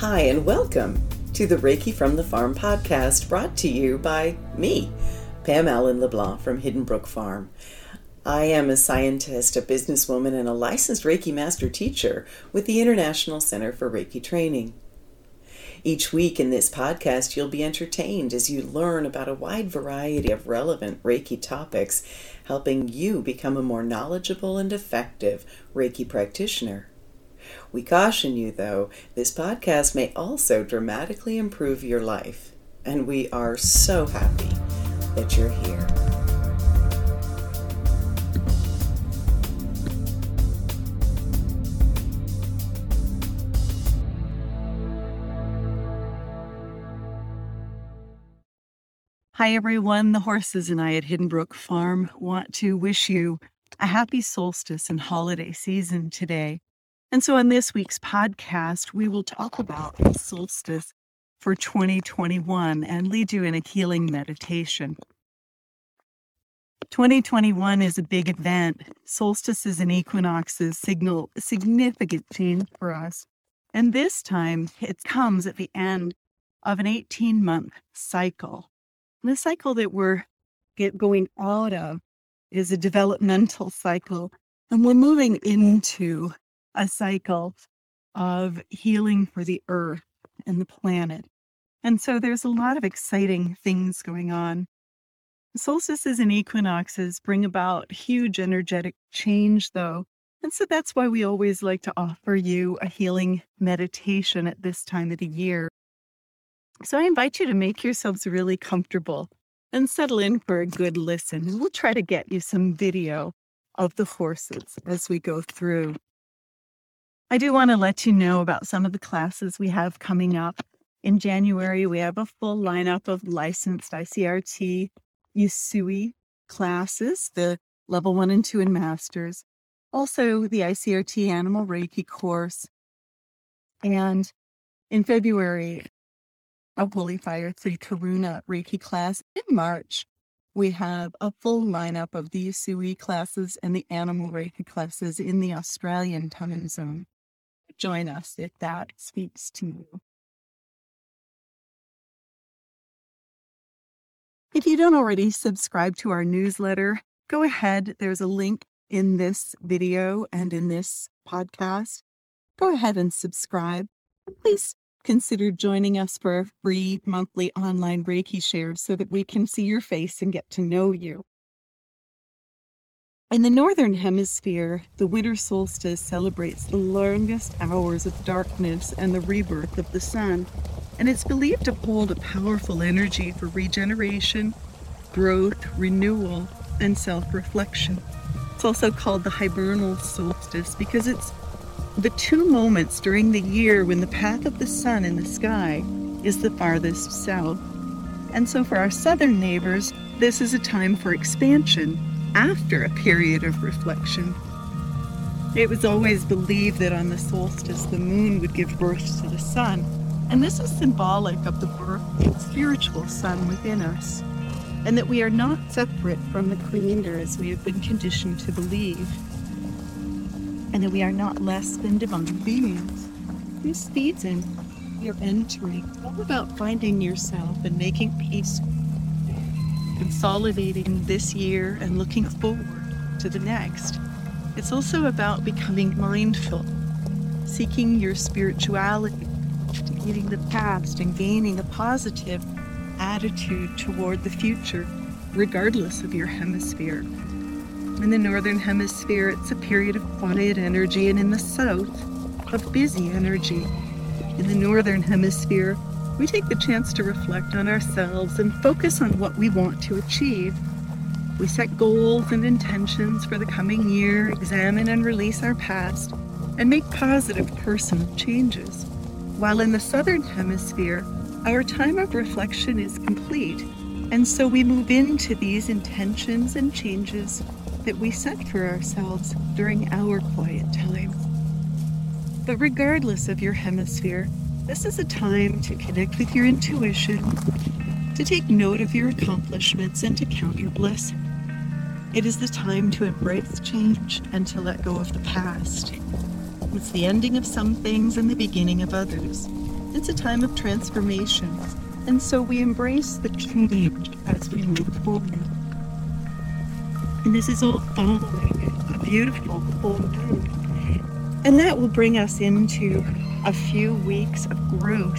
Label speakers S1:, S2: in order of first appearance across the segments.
S1: Hi, and welcome to the Reiki from the Farm podcast brought to you by me, Pam Allen LeBlanc from Hidden Brook Farm. I am a scientist, a businesswoman, and a licensed Reiki master teacher with the International Center for Reiki Training. Each week in this podcast, you'll be entertained as you learn about a wide variety of relevant Reiki topics, helping you become a more knowledgeable and effective Reiki practitioner. We caution you, though, this podcast may also dramatically improve your life, and we are so happy that you're here.
S2: Hi, everyone. The horses and I at Hidden Brook Farm want to wish you a happy solstice and holiday season today. And so, on this week's podcast, we will talk about the solstice for 2021 and lead you in a healing meditation. 2021 is a big event. Solstices and equinoxes signal significant change for us. And this time, it comes at the end of an 18 month cycle. The cycle that we're going out of is a developmental cycle. And we're moving into a cycle of healing for the earth and the planet. And so there's a lot of exciting things going on. Solstices and equinoxes bring about huge energetic change, though. And so that's why we always like to offer you a healing meditation at this time of the year. So I invite you to make yourselves really comfortable and settle in for a good listen. We'll try to get you some video of the horses as we go through. I do want to let you know about some of the classes we have coming up. In January, we have a full lineup of licensed ICRT Usui classes, the level one and two in masters. Also, the ICRT Animal Reiki course. And in February, a Holy Fire Three Karuna Reiki class. In March, we have a full lineup of the Usui classes and the Animal Reiki classes in the Australian time zone join us if that speaks to you. If you don't already subscribe to our newsletter, go ahead. There's a link in this video and in this podcast. Go ahead and subscribe. Please consider joining us for a free monthly online Reiki share so that we can see your face and get to know you. In the Northern Hemisphere, the winter solstice celebrates the longest hours of darkness and the rebirth of the sun, and it's believed to hold a powerful energy for regeneration, growth, renewal, and self reflection. It's also called the hibernal solstice because it's the two moments during the year when the path of the sun in the sky is the farthest south. And so, for our southern neighbors, this is a time for expansion after a period of reflection. It was always believed that on the solstice the moon would give birth to the sun, and this is symbolic of the birth of the spiritual sun within us, and that we are not separate from the Creator as we have been conditioned to believe, and that we are not less than divine beings. This feeds in your entry, all about finding yourself and making peace consolidating this year and looking forward to the next. It's also about becoming mindful, seeking your spirituality, meeting the past, and gaining a positive attitude toward the future, regardless of your hemisphere. In the northern hemisphere, it's a period of quiet energy, and in the south, of busy energy. In the northern hemisphere, we take the chance to reflect on ourselves and focus on what we want to achieve. We set goals and intentions for the coming year, examine and release our past, and make positive personal changes. While in the Southern Hemisphere, our time of reflection is complete, and so we move into these intentions and changes that we set for ourselves during our quiet time. But regardless of your hemisphere, this is a time to connect with your intuition, to take note of your accomplishments, and to count your bliss. It is the time to embrace change and to let go of the past. It's the ending of some things and the beginning of others. It's a time of transformation. And so we embrace the change as we move forward. And this is all following a beautiful full moon. And that will bring us into a few weeks of growth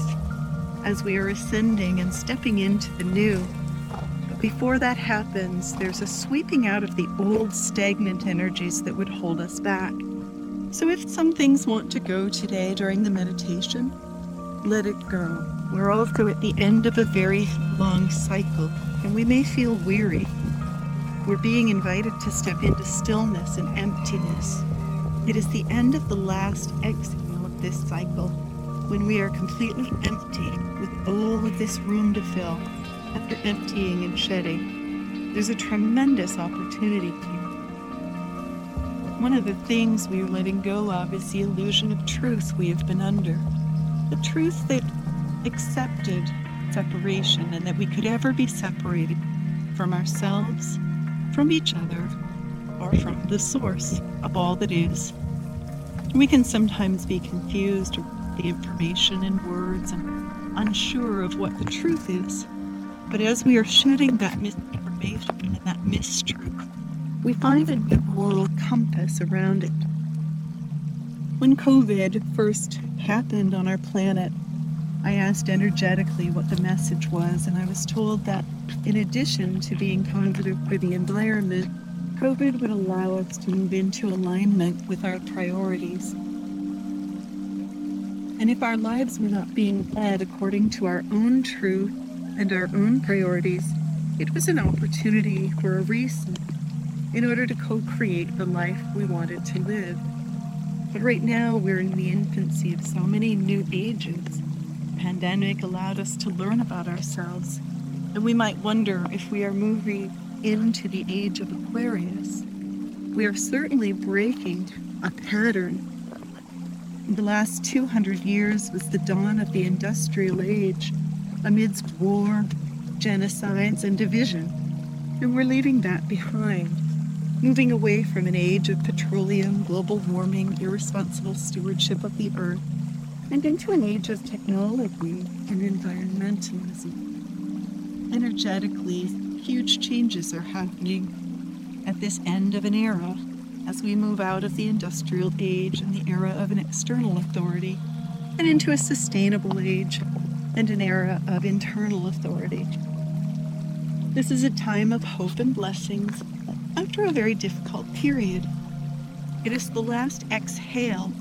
S2: as we are ascending and stepping into the new. But before that happens, there's a sweeping out of the old stagnant energies that would hold us back. So if some things want to go today during the meditation, let it go. We're also at the end of a very long cycle, and we may feel weary. We're being invited to step into stillness and emptiness. It is the end of the last of this cycle, when we are completely empty with all of this room to fill after emptying and shedding. There's a tremendous opportunity here. One of the things we are letting go of is the illusion of truth we have been under. The truth that accepted separation and that we could ever be separated from ourselves, from each other, or from the source of all that is. We can sometimes be confused with the information in words and unsure of what the truth is. But as we are shedding that misinformation and that mistruth, we find a new moral compass around it. When COVID first happened on our planet, I asked energetically what the message was, and I was told that in addition to being positive for the environment, COVID would allow us to move into alignment with our priorities. And if our lives were not being led according to our own truth and our own priorities, it was an opportunity for a reset in order to co create the life we wanted to live. But right now, we're in the infancy of so many new ages. The pandemic allowed us to learn about ourselves, and we might wonder if we are moving into the age of Aquarius. We are certainly breaking a pattern. The last 200 years was the dawn of the industrial age amidst war, genocides, and division. And we're leaving that behind, moving away from an age of petroleum, global warming, irresponsible stewardship of the earth, and into an age of technology and environmentalism. Energetically, huge changes are happening at this end of an era as we move out of the industrial age and the era of an external authority and into a sustainable age and an era of internal authority. This is a time of hope and blessings after a very difficult period. It is the last exhale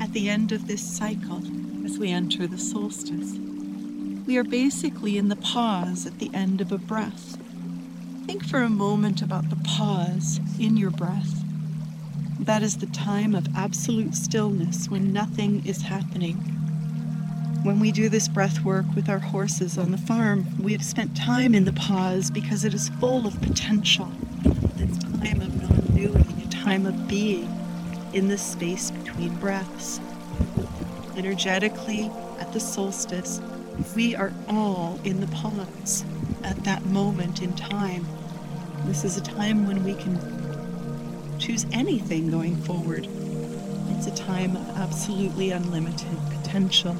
S2: at the end of this cycle as we enter the solstice. We are basically in the pause at the end of a breath. Think for a moment about the pause in your breath. That is the time of absolute stillness when nothing is happening. When we do this breath work with our horses on the farm, we have spent time in the pause because it is full of potential. It's time of non doing, a time of being in the space between breaths. Energetically, at the solstice, we are all in the pause at that moment in time. This is a time when we can choose anything going forward. It's a time of absolutely unlimited potential.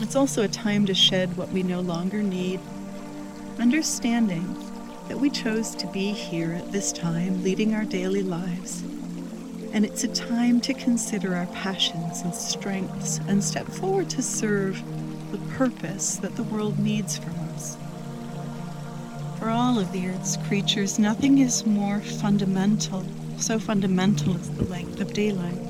S2: It's also a time to shed what we no longer need, understanding that we chose to be here at this time, leading our daily lives. And it's a time to consider our passions and strengths and step forward to serve the purpose that the world needs from. For all of the Earth's creatures, nothing is more fundamental, so fundamental as the length of daylight.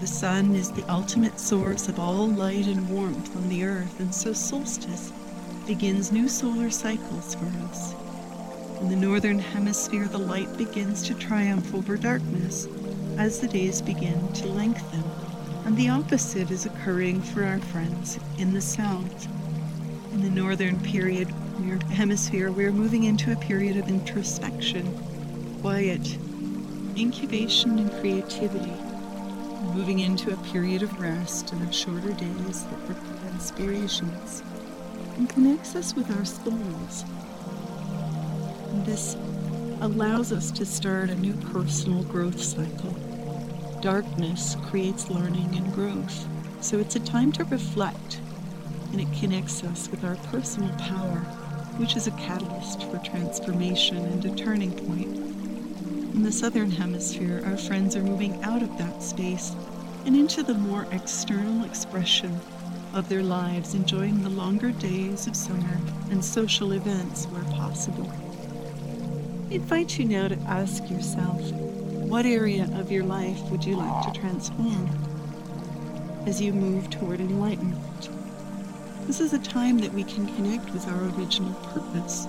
S2: The sun is the ultimate source of all light and warmth on the Earth, and so solstice begins new solar cycles for us. In the northern hemisphere, the light begins to triumph over darkness as the days begin to lengthen, and the opposite is occurring for our friends in the south. In the northern period, hemisphere, we're moving into a period of introspection, quiet, incubation, and creativity. moving into a period of rest and of shorter days that provide inspirations and connects us with our souls. And this allows us to start a new personal growth cycle. Darkness creates learning and growth. So it's a time to reflect, and it connects us with our personal power, which is a catalyst for transformation and a turning point. In the southern hemisphere, our friends are moving out of that space and into the more external expression of their lives, enjoying the longer days of summer and social events where possible. I invite you now to ask yourself what area of your life would you like to transform as you move toward enlightenment? This is a time that we can connect with our original purpose.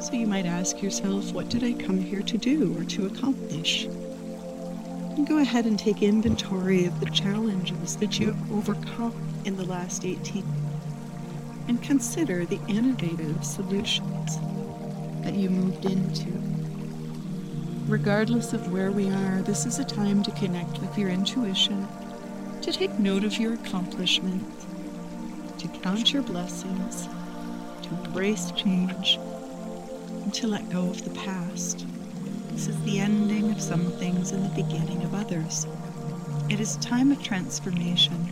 S2: So you might ask yourself, what did I come here to do or to accomplish? And go ahead and take inventory of the challenges that you have overcome in the last 18 and consider the innovative solutions that you moved into. Regardless of where we are, this is a time to connect with your intuition, to take note of your accomplishments, to count your blessings, to embrace change, and to let go of the past. This is the ending of some things and the beginning of others. It is time of transformation.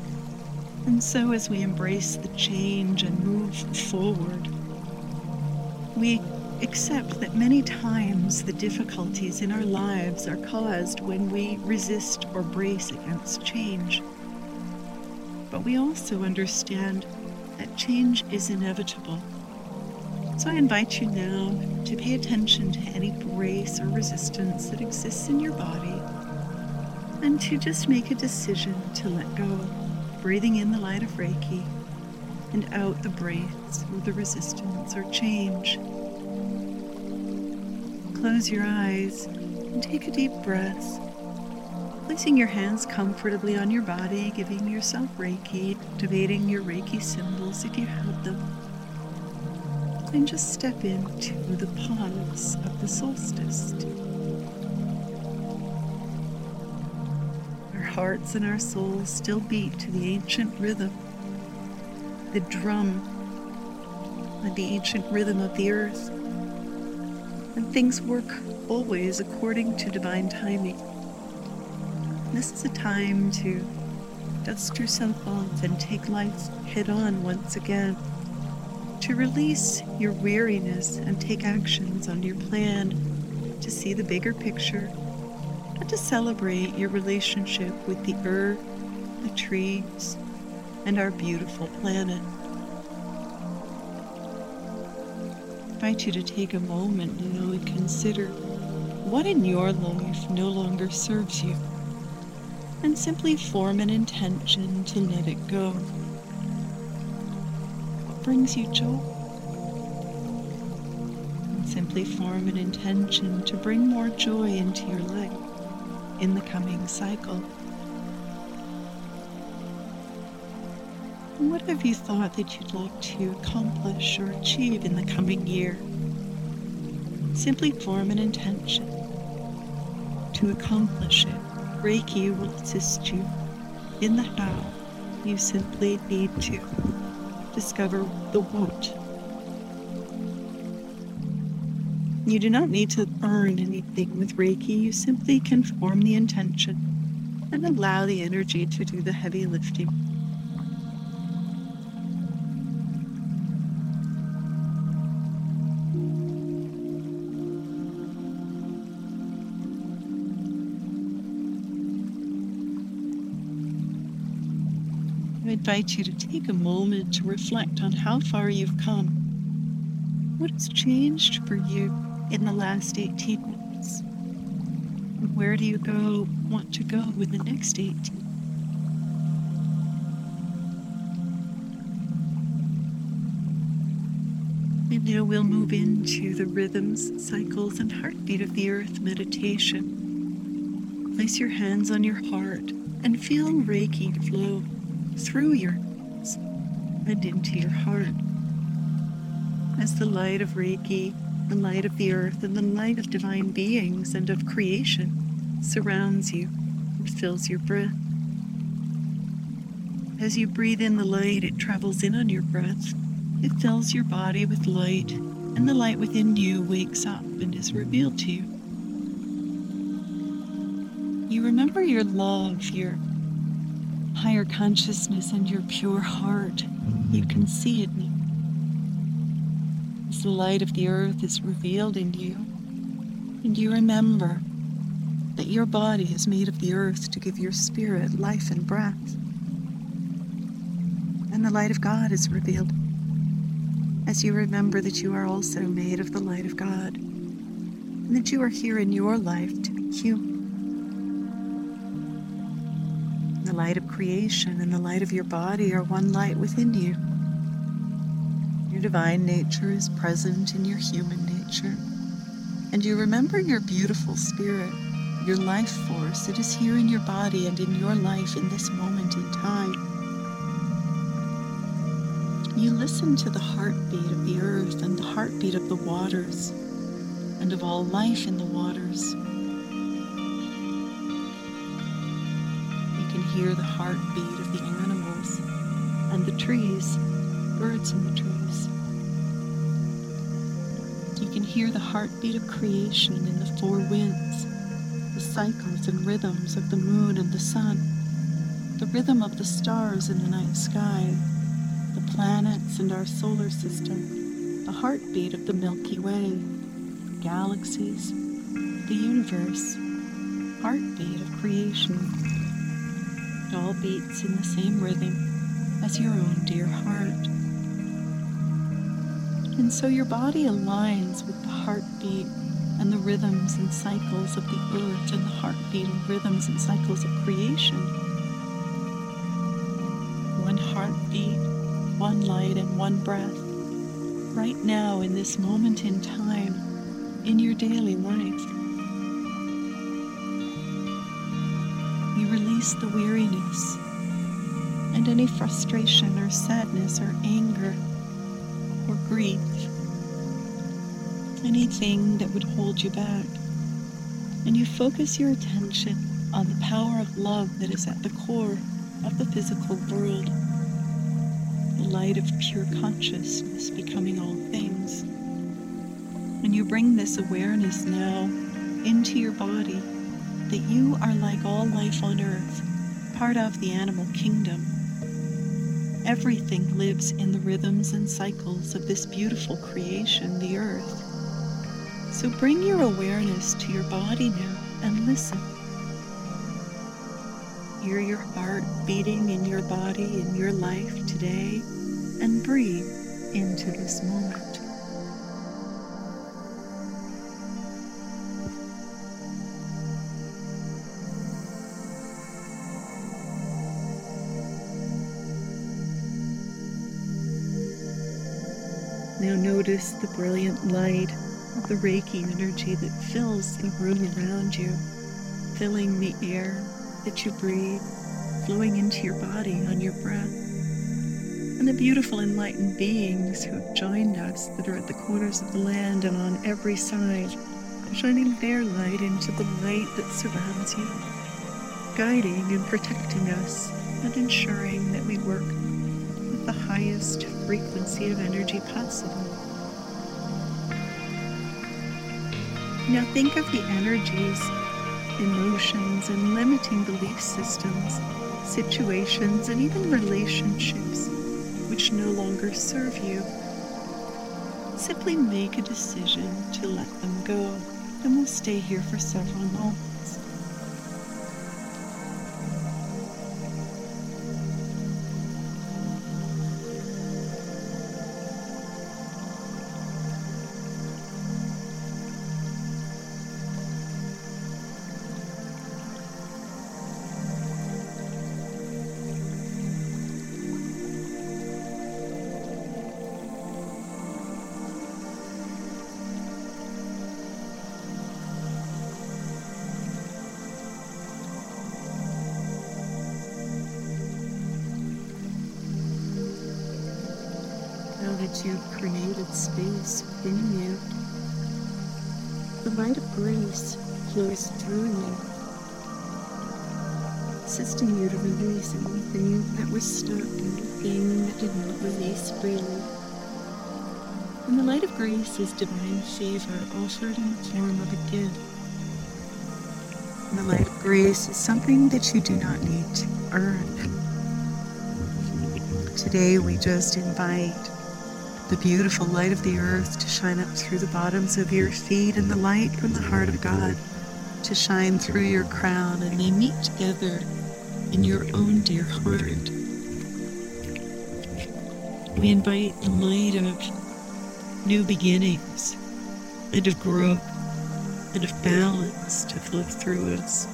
S2: And so, as we embrace the change and move forward, we accept that many times the difficulties in our lives are caused when we resist or brace against change. But we also understand change is inevitable so I invite you now to pay attention to any brace or resistance that exists in your body and to just make a decision to let go, breathing in the light of Reiki and out the brace or the resistance or change. Close your eyes and take a deep breath, placing your hands comfortably on your body, giving yourself Reiki, activating your Reiki symbols if you have them and just step into the pause of the solstice. Our hearts and our souls still beat to the ancient rhythm, the drum, and the ancient rhythm of the earth. And things work always according to divine timing. This is a time to dust yourself off and take life head on once again to release your weariness and take actions on your plan to see the bigger picture and to celebrate your relationship with the earth, the trees, and our beautiful planet. I invite you to take a moment now and consider what in your life no longer serves you, and simply form an intention to let it go What brings you joy. And simply form an intention to bring more joy into your life in the coming cycle. What have you thought that you'd like to accomplish or achieve in the coming year? Simply form an intention to accomplish it. Reiki will assist you in the how. You simply need to discover the what. You do not need to earn anything with Reiki, you simply can form the intention and allow the energy to do the heavy lifting. Invite you to take a moment to reflect on how far you've come. What has changed for you in the last 18 months? Where do you go want to go with the next 18? And now we'll move into the rhythms, cycles, and heartbeat of the earth meditation. Place your hands on your heart and feel Reiki flow through your hands and into your heart. As the light of Reiki, the light of the earth, and the light of divine beings and of creation surrounds you and fills your breath. As you breathe in the light, it travels in on your breath. It fills your body with light, and the light within you wakes up and is revealed to you. You remember your love, your higher consciousness and your pure heart, you can see it as the light of the earth is revealed in you, and you remember that your body is made of the earth to give your spirit life and breath. And the light of God is revealed as you remember that you are also made of the light of God, and that you are here in your life to be The light of creation and the light of your body are one light within you. Your divine nature is present in your human nature, and you remember your beautiful spirit, your life force that is here in your body and in your life in this moment in time. You listen to the heartbeat of the earth and the heartbeat of the waters and of all life in the waters. Hear the heartbeat of the animals and the trees, birds in the trees. You can hear the heartbeat of creation in the four winds, the cycles and rhythms of the moon and the sun, the rhythm of the stars in the night sky, the planets and our solar system, the heartbeat of the Milky Way, galaxies, the universe, heartbeat of creation. All beats in the same rhythm as your own dear heart. And so your body aligns with the heartbeat and the rhythms and cycles of the earth and the heartbeat and rhythms and cycles of creation. One heartbeat one light and one breath right now in this moment in time in your daily life. Release the weariness and any frustration or sadness or anger or grief, anything that would hold you back. And you focus your attention on the power of love that is at the core of the physical world the light of pure consciousness becoming all things. And you bring this awareness now into your body that you are like all life on earth, part of the animal kingdom. Everything lives in the rhythms and cycles of this beautiful creation, the earth. So bring your awareness to your body now and listen. Hear your heart beating in your body, in your life today, and breathe into this moment. Now notice the brilliant light the Reiki energy that fills the room around you, filling the air that you breathe, flowing into your body on your breath. And the beautiful enlightened beings who have joined us that are at the corners of the land and on every side, shining their light into the light that surrounds you, guiding and protecting us and ensuring that we work highest frequency of energy possible. Now think of the energies emotions, and limiting belief systems, situations, and even relationships which no longer serve you. Simply make a decision to let them go, and we'll stay here for several moments. You've created space within you. The light of grace flows through you, assisting you to release anything that was stuck, and anything that did not release freely. And the light of grace is divine favor offered in the form of a gift. And the light of grace is something that you do not need to earn. Today, we just invite the beautiful light of the earth to shine up through the bottoms of your feet and the light from the heart of God to shine through your crown, and they meet together in your own dear heart. We invite the light of new beginnings and of growth and of balance to flow through us.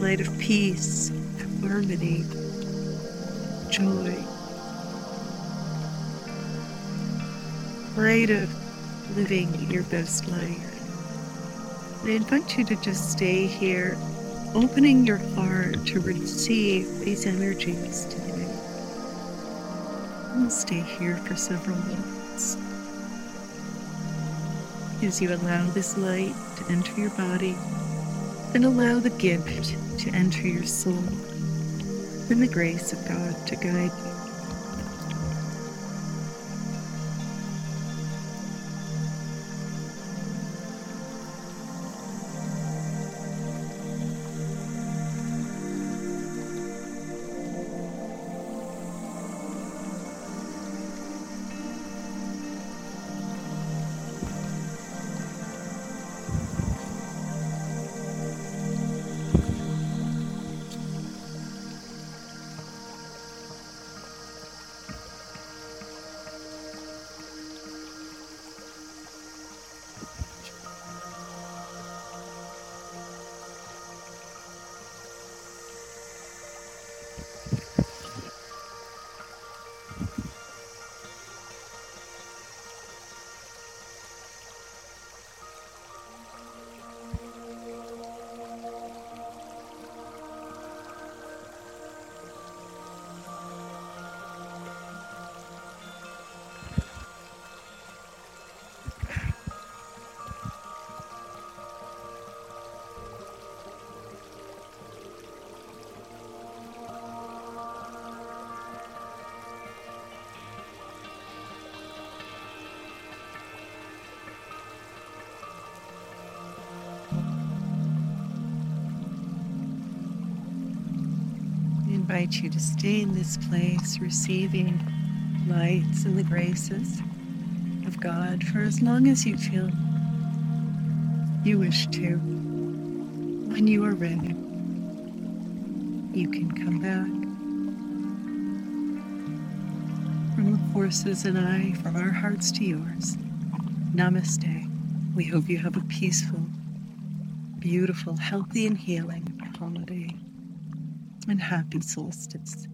S2: Light of peace, harmony, joy. Light of living your best life. I invite you to just stay here, opening your heart to receive these energies today. And stay here for several minutes as you allow this light to enter your body and allow the gift to enter your soul and the grace of God to guide you. Invite you to stay in this place, receiving lights and the graces of God for as long as you feel you wish to. When you are ready, you can come back. From the forces and I, from our hearts to yours, namaste. We hope you have a peaceful, beautiful, healthy, and healing holiday and happy solstice.